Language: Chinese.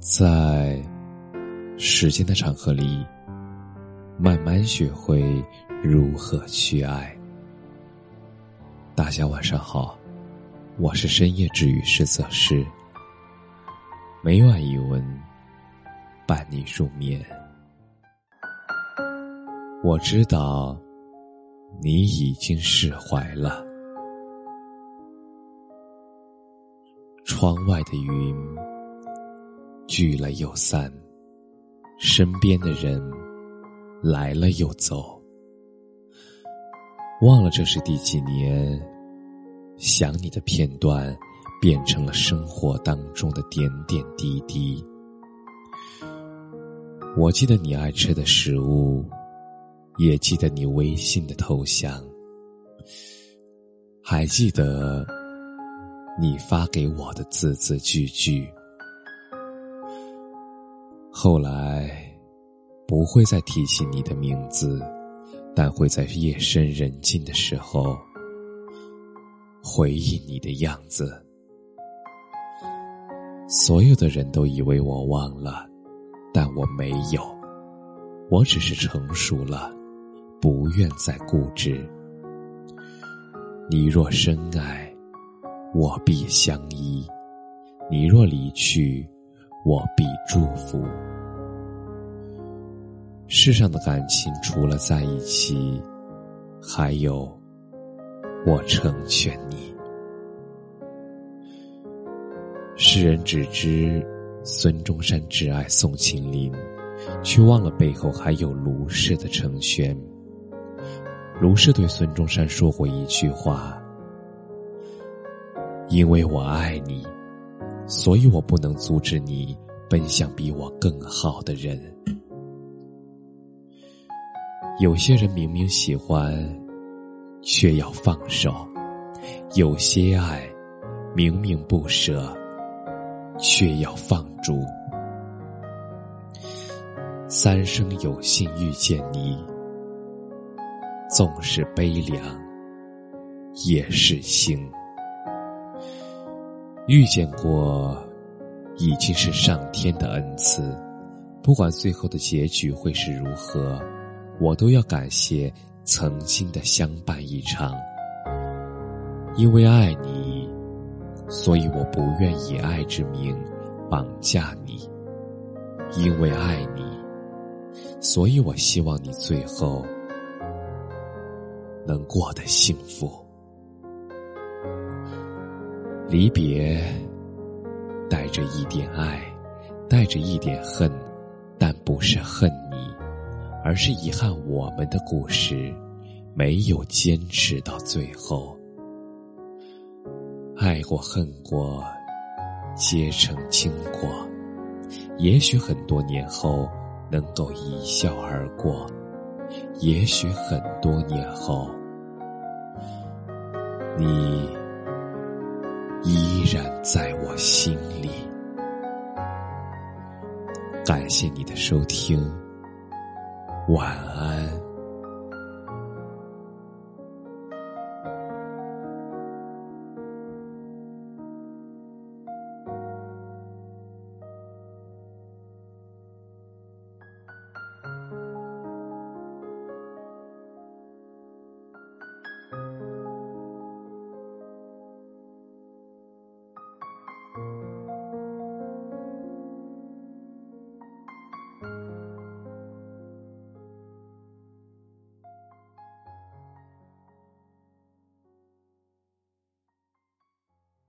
在时间的长河里，慢慢学会如何去爱。大家晚上好，我是深夜治愈师泽师，每晚一文伴你入眠。我知道你已经释怀了，窗外的云。聚了又散，身边的人来了又走，忘了这是第几年，想你的片段变成了生活当中的点点滴滴。我记得你爱吃的食物，也记得你微信的头像，还记得你发给我的字字句句。后来，不会再提起你的名字，但会在夜深人静的时候回忆你的样子。所有的人都以为我忘了，但我没有，我只是成熟了，不愿再固执。你若深爱，我必相依；你若离去，我必祝福。世上的感情，除了在一起，还有我成全你。世人只知孙中山挚爱宋庆龄，却忘了背后还有卢氏的成全。卢氏对孙中山说过一句话：“因为我爱你，所以我不能阻止你奔向比我更好的人。”有些人明明喜欢，却要放手；有些爱，明明不舍，却要放逐。三生有幸遇见你，纵是悲凉，也是幸。遇见过，已经是上天的恩赐。不管最后的结局会是如何。我都要感谢曾经的相伴一场，因为爱你，所以我不愿以爱之名绑架你；因为爱你，所以我希望你最后能过得幸福。离别带着一点爱，带着一点恨，但不是恨你。而是遗憾，我们的故事没有坚持到最后。爱过恨过，皆成经过。也许很多年后能够一笑而过，也许很多年后，你依然在我心里。感谢你的收听。晚安。